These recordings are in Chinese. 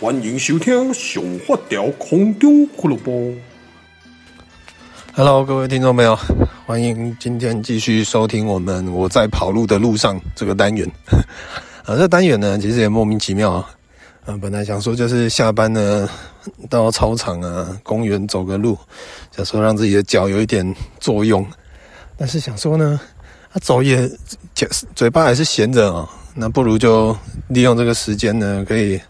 欢迎收听《上发条空中俱乐部》。Hello，各位听众朋友，欢迎今天继续收听我们我在跑路的路上这个单元。啊，这单元呢，其实也莫名其妙啊。啊，本来想说就是下班呢，到操场啊、公园走个路，想说让自己的脚有一点作用，但是想说呢，他走也嘴嘴巴还是闲着啊。那不如就利用这个时间呢，可以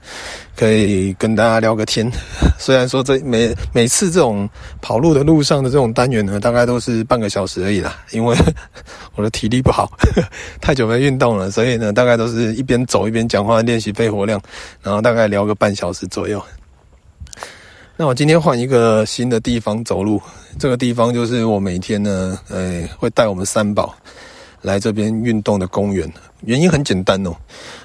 可以跟大家聊个天。虽然说这每每次这种跑路的路上的这种单元呢，大概都是半个小时而已啦，因为 我的体力不好，太久没运动了，所以呢，大概都是一边走一边讲话练习肺活量，然后大概聊个半小时左右。那我今天换一个新的地方走路，这个地方就是我每天呢，哎，会带我们三宝来这边运动的公园。原因很简单哦，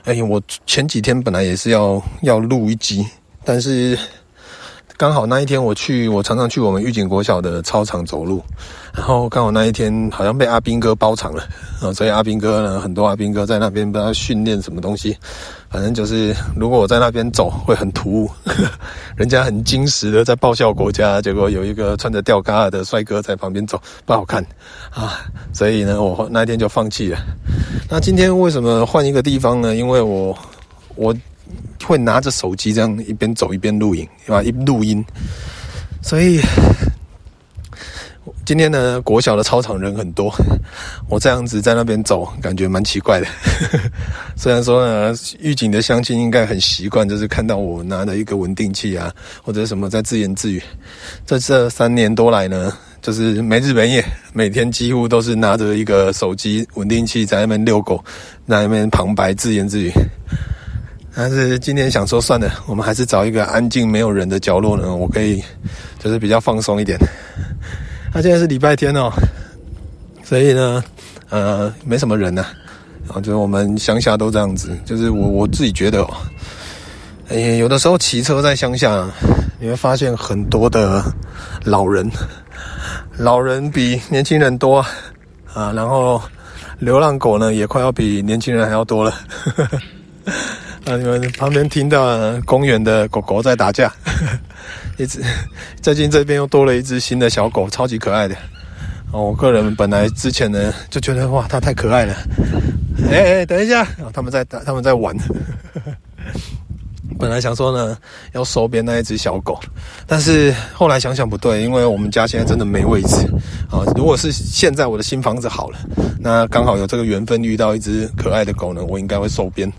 哎，我前几天本来也是要要录一集，但是刚好那一天我去，我常常去我们玉井国小的操场走路，然后刚好那一天好像被阿兵哥包场了啊，所以阿兵哥呢，很多阿兵哥在那边不知道训练什么东西，反正就是如果我在那边走会很突兀，人家很精实的在报效国家，结果有一个穿着吊嘎的帅哥在旁边走，不好看啊，所以呢，我那一天就放弃了。那今天为什么换一个地方呢？因为我我会拿着手机这样一边走一边录影，对吧？一录音，所以今天呢，国小的操场人很多，我这样子在那边走，感觉蛮奇怪的。虽然说呢，狱警的乡亲应该很习惯，就是看到我拿着一个稳定器啊，或者什么在自言自语。在这三年多来呢。就是没日没夜，每天几乎都是拿着一个手机稳定器在那边遛狗，在那边旁白自言自语。但是今天想说算了，我们还是找一个安静没有人的角落呢，我可以就是比较放松一点。那现在是礼拜天哦，所以呢，呃，没什么人呢。然后就是我们乡下都这样子，就是我我自己觉得哦，哎，有的时候骑车在乡下，你会发现很多的老人。老人比年轻人多啊，然后流浪狗呢也快要比年轻人还要多了。呵呵啊，你们旁边听到公园的狗狗在打架，一只最近这边又多了一只新的小狗，超级可爱的。哦，我个人本来之前呢就觉得哇，它太可爱了。哎哎，等一下，他们在打，他们在玩。本来想说呢，要收编那一只小狗，但是后来想想不对，因为我们家现在真的没位置啊。如果是现在我的新房子好了，那刚好有这个缘分遇到一只可爱的狗呢，我应该会收编。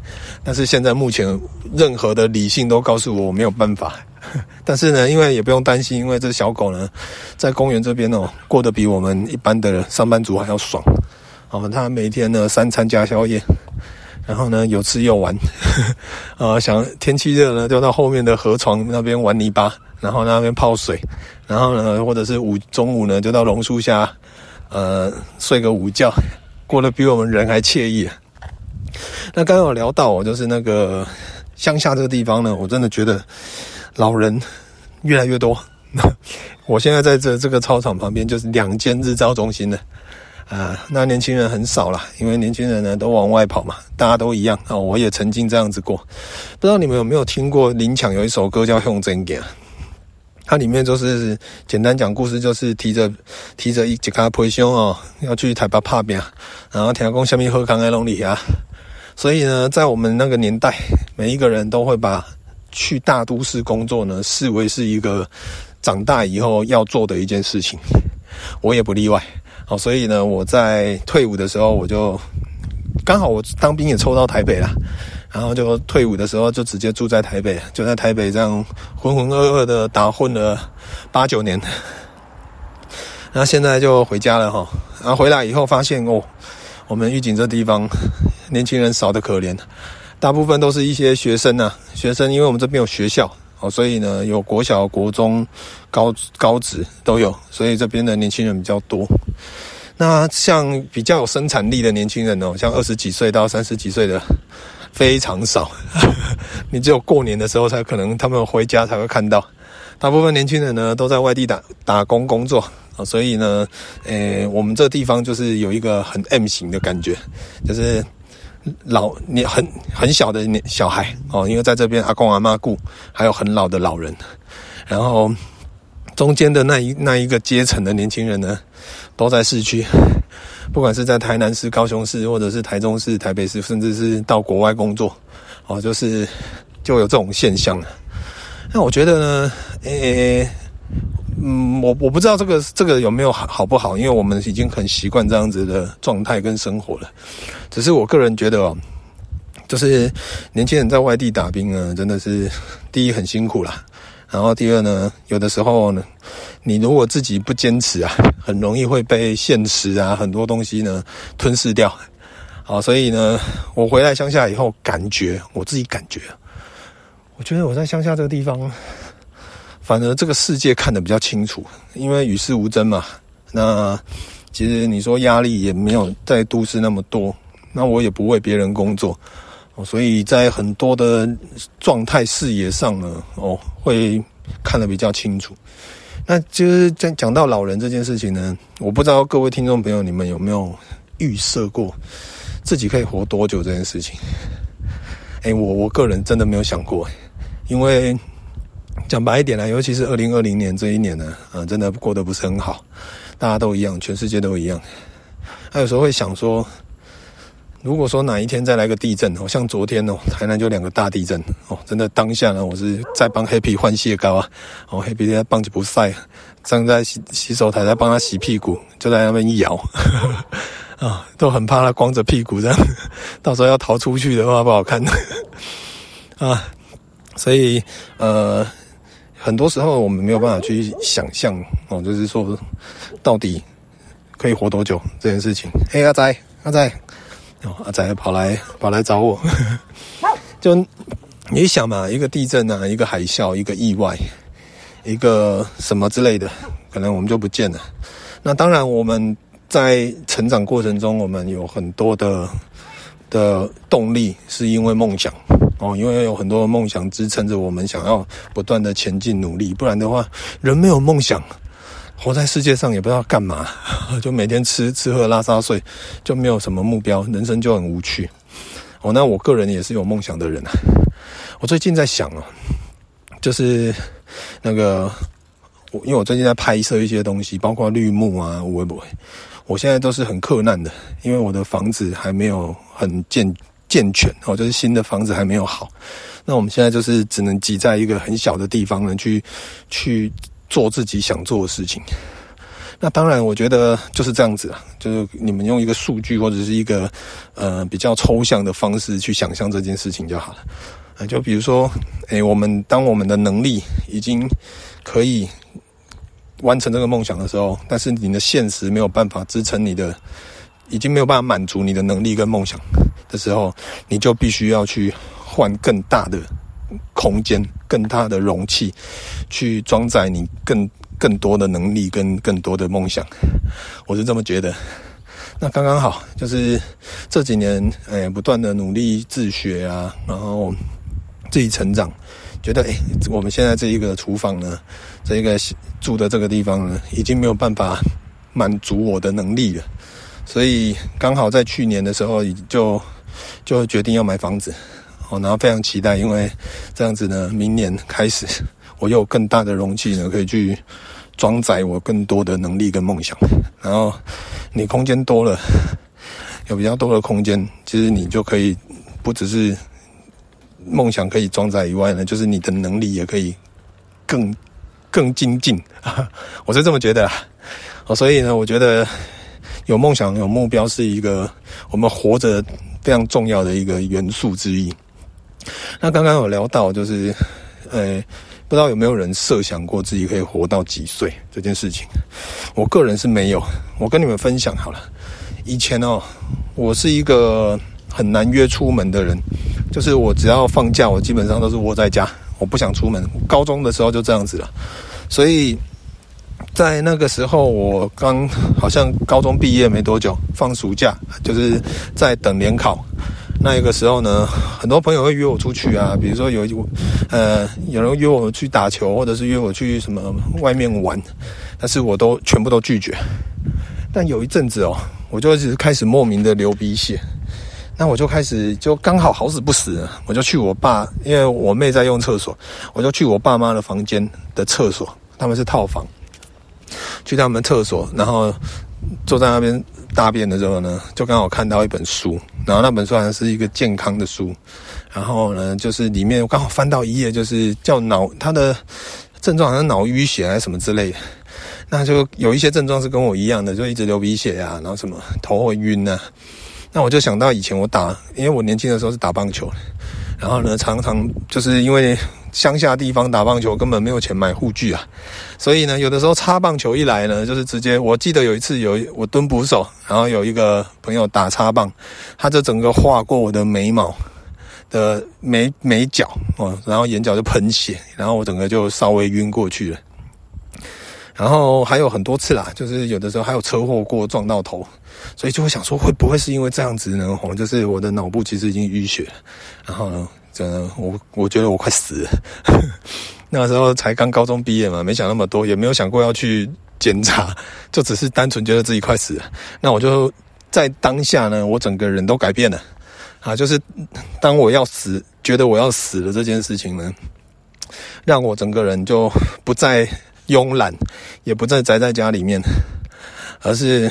但是现在目前任何的理性都告诉我我没有办法。但是呢，因为也不用担心，因为这小狗呢，在公园这边哦，过得比我们一般的上班族还要爽。啊，它每天呢三餐加宵夜。然后呢，有吃有玩，啊，想天气热呢，就到后面的河床那边玩泥巴，然后那边泡水，然后呢，或者是午中午呢，就到榕树下，呃，睡个午觉，过得比我们人还惬意。那刚刚有聊到，就是那个乡下这个地方呢，我真的觉得老人越来越多。我现在在这这个操场旁边，就是两间日照中心的。啊，那年轻人很少啦，因为年轻人呢都往外跑嘛，大家都一样啊、哦。我也曾经这样子过，不知道你们有没有听过林强有一首歌叫《向前行》，它里面就是简单讲故事，就是提着提着一一卡皮箱哦，要去台北打拼，然后听讲下面喝康爱龙里啊。所以呢，在我们那个年代，每一个人都会把去大都市工作呢视为是一个长大以后要做的一件事情，我也不例外。好，所以呢，我在退伍的时候，我就刚好我当兵也抽到台北了，然后就退伍的时候就直接住在台北，就在台北这样浑浑噩噩的打混了八九年，然后现在就回家了哈。然后回来以后发现哦，我们玉井这地方年轻人少的可怜，大部分都是一些学生呐、啊，学生，因为我们这边有学校。哦，所以呢，有国小、国中、高高职都有，所以这边的年轻人比较多。那像比较有生产力的年轻人哦，像二十几岁到三十几岁的非常少，你只有过年的时候才可能他们回家才会看到。大部分年轻人呢都在外地打打工工作啊，所以呢，诶，我们这地方就是有一个很 M 型的感觉，就是老你很很小的小孩哦，因为在这边阿公阿妈顾，还有很老的老人，然后中间的那一那一个阶层的年轻人呢，都在市区，不管是在台南市、高雄市，或者是台中市、台北市，甚至是到国外工作，哦，就是就有这种现象。那我觉得呢，诶、欸。嗯，我我不知道这个这个有没有好好不好，因为我们已经很习惯这样子的状态跟生活了。只是我个人觉得哦，就是年轻人在外地打拼呢，真的是第一很辛苦啦，然后第二呢，有的时候呢，你如果自己不坚持啊，很容易会被现实啊很多东西呢吞噬掉。好，所以呢，我回来乡下以后，感觉我自己感觉，我觉得我在乡下这个地方。反而这个世界看得比较清楚，因为与世无争嘛。那其实你说压力也没有在都市那么多，那我也不为别人工作，所以在很多的状态视野上呢，哦，会看得比较清楚。那其实在讲到老人这件事情呢，我不知道各位听众朋友你们有没有预设过自己可以活多久这件事情？哎，我我个人真的没有想过，因为。讲白一点啦，尤其是二零二零年这一年呢，啊，真的过得不是很好，大家都一样，全世界都一样。还有时候会想说，如果说哪一天再来个地震，哦，像昨天哦，台南就两个大地震哦，真的当下呢，我是在帮 Happy 换蟹膏啊，哦，Happy 在帮就不晒，站在洗洗手台在帮他洗屁股，就在那边一摇，啊，都很怕他光着屁股这样，到时候要逃出去的话不好看，啊，所以呃。很多时候我们没有办法去想象哦，就是说到底可以活多久这件事情。嘿，阿仔，阿仔，哦，阿仔跑来跑来找我，就你想嘛，一个地震啊，一个海啸，一个意外，一个什么之类的，可能我们就不见了。那当然，我们在成长过程中，我们有很多的的动力，是因为梦想。哦，因为有很多梦想支撑着我们，想要不断的前进努力。不然的话，人没有梦想，活在世界上也不知道干嘛，就每天吃吃喝拉撒睡，就没有什么目标，人生就很无趣。哦，那我个人也是有梦想的人啊。我最近在想哦，就是那个，我因为我最近在拍摄一些东西，包括绿幕啊，会不会？我现在都是很克难的，因为我的房子还没有很建。健全哦，就是新的房子还没有好，那我们现在就是只能挤在一个很小的地方呢，去去做自己想做的事情。那当然，我觉得就是这样子啊，就是你们用一个数据或者是一个呃比较抽象的方式去想象这件事情就好了。啊，就比如说，诶，我们当我们的能力已经可以完成这个梦想的时候，但是你的现实没有办法支撑你的。已经没有办法满足你的能力跟梦想的时候，你就必须要去换更大的空间、更大的容器，去装载你更更多的能力跟更多的梦想。我是这么觉得。那刚刚好，就是这几年，哎，不断的努力自学啊，然后自己成长，觉得哎，我们现在这一个厨房呢，这一个住的这个地方呢，已经没有办法满足我的能力了。所以刚好在去年的时候，就就决定要买房子，哦，然后非常期待，因为这样子呢，明年开始我又有更大的容器呢，可以去装载我更多的能力跟梦想。然后你空间多了，有比较多的空间，其实你就可以不只是梦想可以装载以外呢，就是你的能力也可以更更精进。我是这么觉得，哦，所以呢，我觉得。有梦想、有目标是一个我们活着非常重要的一个元素之一。那刚刚有聊到，就是，呃，不知道有没有人设想过自己可以活到几岁这件事情？我个人是没有。我跟你们分享好了，以前哦，我是一个很难约出门的人，就是我只要放假，我基本上都是窝在家，我不想出门。高中的时候就这样子了，所以。在那个时候，我刚好像高中毕业没多久，放暑假，就是在等联考。那一个时候呢，很多朋友会约我出去啊，比如说有呃有人约我去打球，或者是约我去什么外面玩，但是我都全部都拒绝。但有一阵子哦，我就开始莫名的流鼻血。那我就开始就刚好好死不死，我就去我爸，因为我妹在用厕所，我就去我爸妈的房间的厕所，他们是套房，去他们厕所，然后坐在那边大便的时候呢，就刚好看到一本书，然后那本书好像是一个健康的书，然后呢，就是里面我刚好翻到一页，就是叫脑，他的症状好像脑淤血还是什么之类的。那就有一些症状是跟我一样的，就一直流鼻血啊，然后什么头会晕啊。那我就想到以前我打，因为我年轻的时候是打棒球，然后呢，常常就是因为乡下地方打棒球根本没有钱买护具啊，所以呢，有的时候擦棒球一来呢，就是直接。我记得有一次有我蹲捕手，然后有一个朋友打擦棒，他就整个划过我的眉毛的眉眉角哦，然后眼角就喷血，然后我整个就稍微晕过去了。然后还有很多次啦，就是有的时候还有车祸过撞到头，所以就会想说会不会是因为这样子呢？哦，就是我的脑部其实已经淤血。然后呢，真的我我觉得我快死了。那时候才刚高中毕业嘛，没想那么多，也没有想过要去检查，就只是单纯觉得自己快死了。那我就在当下呢，我整个人都改变了啊，就是当我要死，觉得我要死了这件事情呢，让我整个人就不再。慵懒，也不再宅在家里面，而是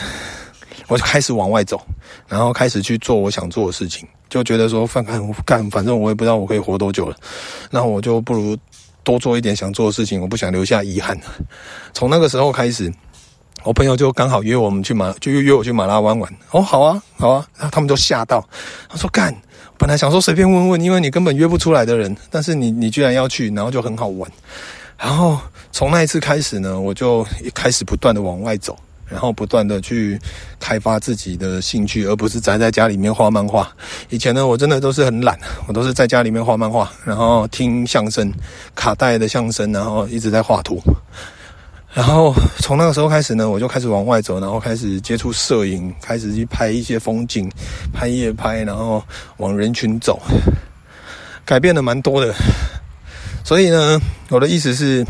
我就开始往外走，然后开始去做我想做的事情，就觉得说，反正干，反正我也不知道我可以活多久了，那我就不如多做一点想做的事情，我不想留下遗憾。从那个时候开始，我朋友就刚好约我们去马，就约我去马拉湾玩。哦，好啊，好啊，然后他们就吓到，他说干，本来想说随便问问，因为你根本约不出来的人，但是你你居然要去，然后就很好玩。然后从那一次开始呢，我就开始不断的往外走，然后不断的去开发自己的兴趣，而不是宅在家里面画漫画。以前呢，我真的都是很懒，我都是在家里面画漫画，然后听相声，卡带的相声，然后一直在画图。然后从那个时候开始呢，我就开始往外走，然后开始接触摄影，开始去拍一些风景，拍夜拍，然后往人群走，改变了蛮多的。所以呢，我的意思是，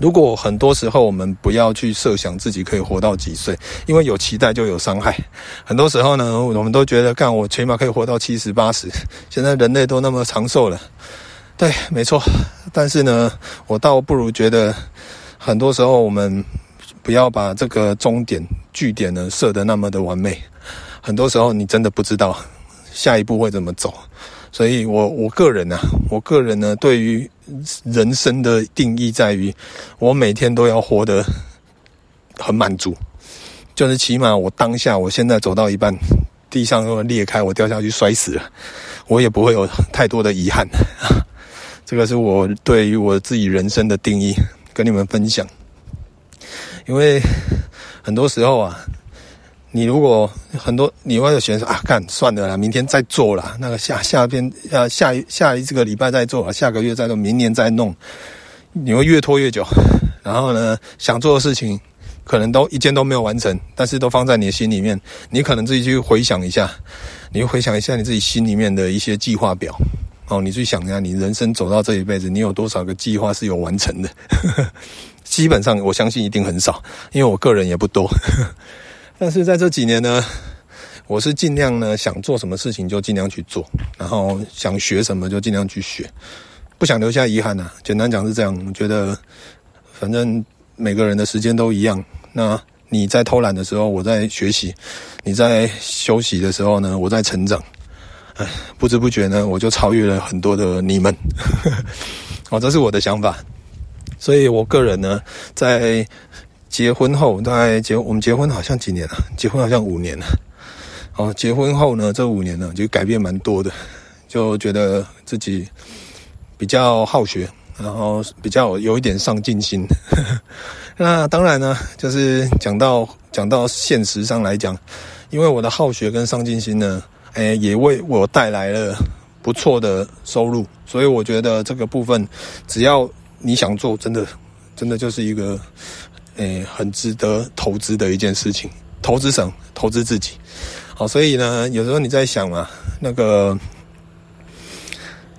如果很多时候我们不要去设想自己可以活到几岁，因为有期待就有伤害。很多时候呢，我们都觉得干我起码可以活到七十八十，现在人类都那么长寿了，对，没错。但是呢，我倒不如觉得，很多时候我们不要把这个终点据点呢设得那么的完美。很多时候你真的不知道下一步会怎么走。所以我我个人呢、我个人呢，对于人生的定义在于，我每天都要活得很满足，就是起码我当下，我现在走到一半，地上如果裂开，我掉下去摔死了，我也不会有太多的遗憾。这个是我对于我自己人生的定义，跟你们分享。因为很多时候啊。你如果很多，你会有选择啊，干算了啦，明天再做啦。那个下下边呃下一下一这个礼拜再做，下个月再做，明年再弄，你会越拖越久。然后呢，想做的事情可能都一件都没有完成，但是都放在你的心里面。你可能自己去回想一下，你回想一下你自己心里面的一些计划表哦，你去想一下，你人生走到这一辈子，你有多少个计划是有完成的？基本上我相信一定很少，因为我个人也不多。但是在这几年呢，我是尽量呢想做什么事情就尽量去做，然后想学什么就尽量去学，不想留下遗憾呐、啊。简单讲是这样，觉得反正每个人的时间都一样。那你在偷懒的时候，我在学习；你在休息的时候呢，我在成长。哎，不知不觉呢，我就超越了很多的你们。哦，这是我的想法。所以我个人呢，在。结婚后，大概结我们结婚好像几年了？结婚好像五年了。哦，结婚后呢，这五年呢就改变蛮多的，就觉得自己比较好学，然后比较有一点上进心。那当然呢，就是讲到讲到现实上来讲，因为我的好学跟上进心呢，诶，也为我带来了不错的收入，所以我觉得这个部分，只要你想做，真的真的就是一个。诶，很值得投资的一件事情，投资什么？投资自己。好，所以呢，有时候你在想啊，那个，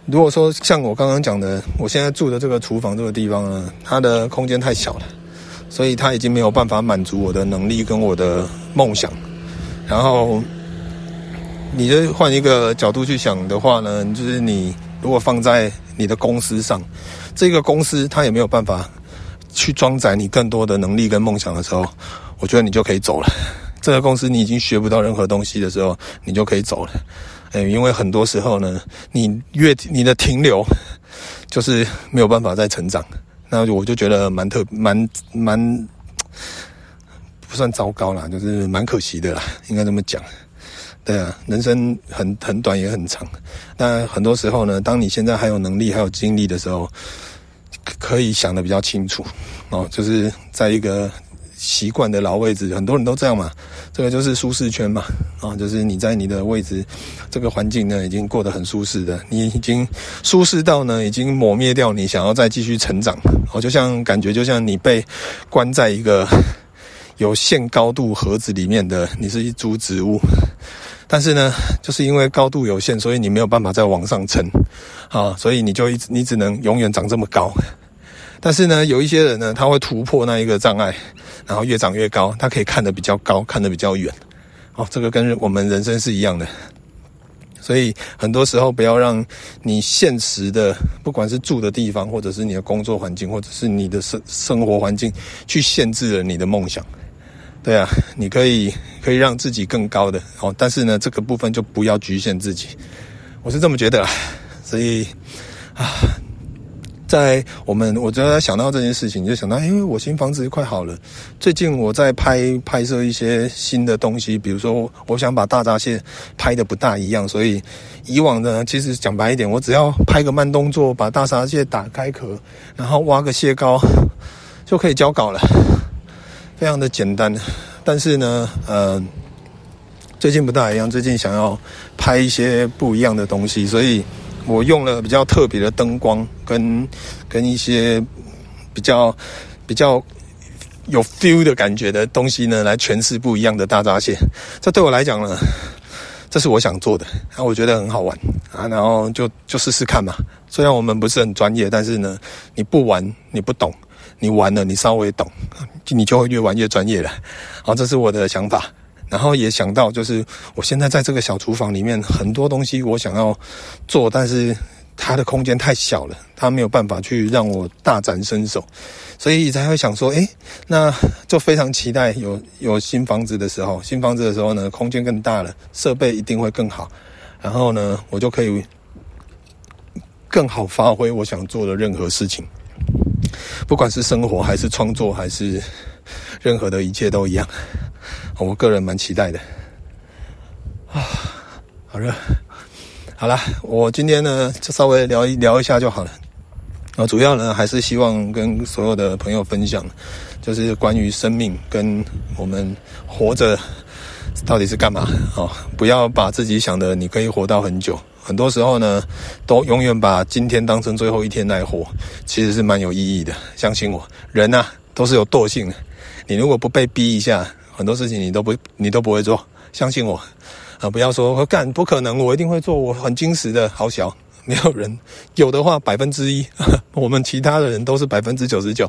如果说像我刚刚讲的，我现在住的这个厨房这个地方呢，它的空间太小了，所以它已经没有办法满足我的能力跟我的梦想。然后，你就换一个角度去想的话呢，就是你如果放在你的公司上，这个公司它也没有办法去装载你更多的能力跟梦想的时候，我觉得你就可以走了。这个公司你已经学不到任何东西的时候，你就可以走了。诶，因为很多时候呢，你越你的停留，就是没有办法再成长。那我就觉得蛮特蛮蛮不算糟糕啦，就是蛮可惜的啦，应该这么讲。对啊，人生很很短也很长，但很多时候呢，当你现在还有能力还有精力的时候，可以想得比较清楚哦，就是在一个。习惯的老位置，很多人都这样嘛。这个就是舒适圈嘛，啊，就是你在你的位置，这个环境呢，已经过得很舒适的，你已经舒适到呢，已经抹灭掉你想要再继续成长。哦，就像感觉，就像你被关在一个有限高度盒子里面的，你是一株植物，但是呢，就是因为高度有限，所以你没有办法再往上撑，啊，所以你就一直你只能永远长这么高。但是呢，有一些人呢，他会突破那一个障碍，然后越长越高，他可以看得比较高，看得比较远。哦，这个跟我们人生是一样的。所以很多时候，不要让你现实的，不管是住的地方，或者是你的工作环境，或者是你的生生活环境，去限制了你的梦想。对啊，你可以可以让自己更高的哦，但是呢，这个部分就不要局限自己。我是这么觉得啦。所以啊。在我们，我就在想到这件事情，就想到，因为我新房子快好了。最近我在拍拍摄一些新的东西，比如说，我想把大闸蟹拍得不大一样，所以以往呢，其实讲白一点，我只要拍个慢动作，把大闸蟹打开壳，然后挖个蟹膏，就可以交稿了，非常的简单。但是呢，呃，最近不大一样，最近想要拍一些不一样的东西，所以。我用了比较特别的灯光，跟跟一些比较比较有 feel 的感觉的东西呢，来诠释不一样的大闸蟹。这对我来讲呢，这是我想做的，然后我觉得很好玩啊，然后就就试试看嘛。虽然我们不是很专业，但是呢，你不玩你不懂，你玩了你稍微懂，你就会越玩越专业了。好，这是我的想法。然后也想到，就是我现在在这个小厨房里面，很多东西我想要做，但是它的空间太小了，它没有办法去让我大展身手，所以才会想说，诶，那就非常期待有有新房子的时候，新房子的时候呢，空间更大了，设备一定会更好，然后呢，我就可以更好发挥我想做的任何事情，不管是生活还是创作还是任何的一切都一样。我个人蛮期待的 啊，好热，好了，我今天呢就稍微聊一聊一下就好了。啊，主要呢还是希望跟所有的朋友分享，就是关于生命跟我们活着到底是干嘛啊？不要把自己想的你可以活到很久，很多时候呢都永远把今天当成最后一天来活，其实是蛮有意义的。相信我，人呐都是有惰性的，你如果不被逼一下。很多事情你都不你都不会做，相信我，啊，不要说我干不可能，我一定会做，我很精实的，好小，没有人有的话百分之一，我们其他的人都是百分之九十九，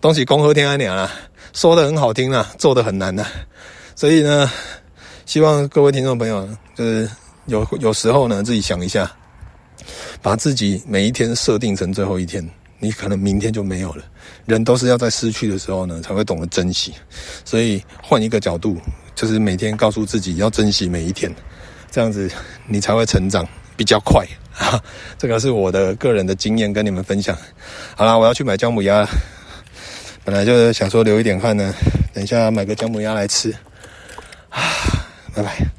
东西恭贺天安娘啊，说的很好听啊，做的很难呐，所以呢，希望各位听众朋友就是有有时候呢自己想一下，把自己每一天设定成最后一天。你可能明天就没有了，人都是要在失去的时候呢，才会懂得珍惜。所以换一个角度，就是每天告诉自己要珍惜每一天，这样子你才会成长比较快。啊，这个是我的个人的经验跟你们分享。好啦，我要去买姜母鸭。本来就是想说流一点汗呢，等一下买个姜母鸭来吃。啊，拜拜。